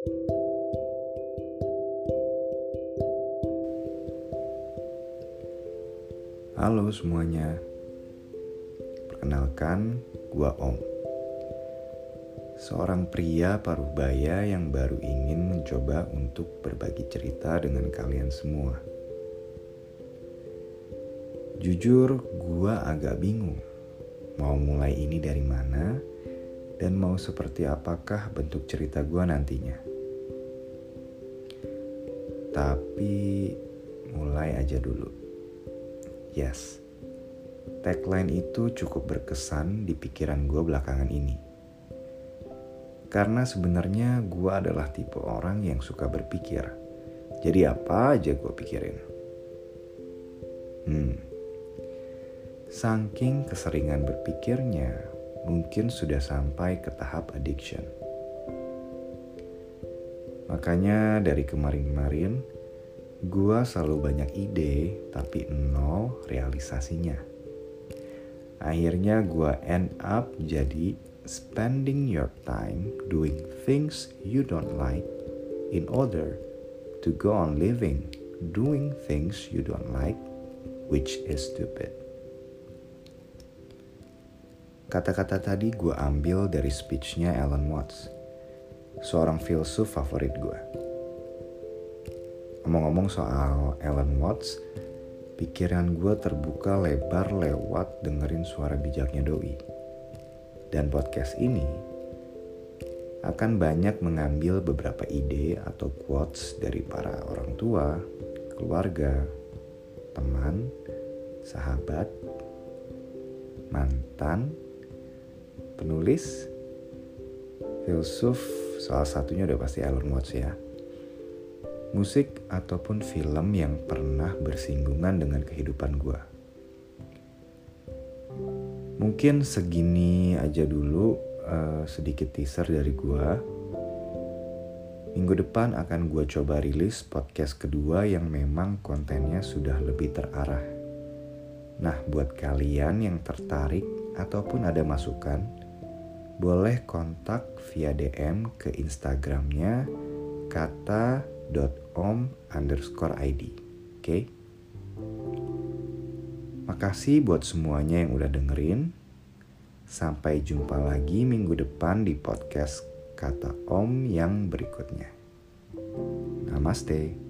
Halo semuanya, perkenalkan gua Om. Seorang pria paruh baya yang baru ingin mencoba untuk berbagi cerita dengan kalian semua. Jujur gua agak bingung. Mau mulai ini dari mana? Dan mau seperti apakah bentuk cerita gua nantinya Tapi mulai aja dulu Yes, tagline itu cukup berkesan di pikiran gue belakangan ini. Karena sebenarnya gue adalah tipe orang yang suka berpikir. Jadi apa aja gue pikirin. Hmm. Saking keseringan berpikirnya, mungkin sudah sampai ke tahap addiction. Makanya dari kemarin-kemarin, Gua selalu banyak ide, tapi nol realisasinya. Akhirnya gua end up jadi spending your time doing things you don't like in order to go on living doing things you don't like, which is stupid. Kata-kata tadi gue ambil dari speechnya Alan Watts, seorang filsuf favorit gue. Ngomong-ngomong soal Ellen Watts, pikiran gue terbuka lebar lewat dengerin suara bijaknya Doi. Dan podcast ini akan banyak mengambil beberapa ide atau quotes dari para orang tua, keluarga, teman, sahabat, mantan, penulis, filsuf, salah satunya udah pasti Ellen Watts ya musik ataupun film yang pernah bersinggungan dengan kehidupan gue. Mungkin segini aja dulu uh, sedikit teaser dari gue. Minggu depan akan gue coba rilis podcast kedua yang memang kontennya sudah lebih terarah. Nah, buat kalian yang tertarik ataupun ada masukan, boleh kontak via DM ke Instagramnya kata om underscore id. Oke? Okay? Makasih buat semuanya yang udah dengerin. Sampai jumpa lagi minggu depan di podcast Kata Om yang berikutnya. Namaste.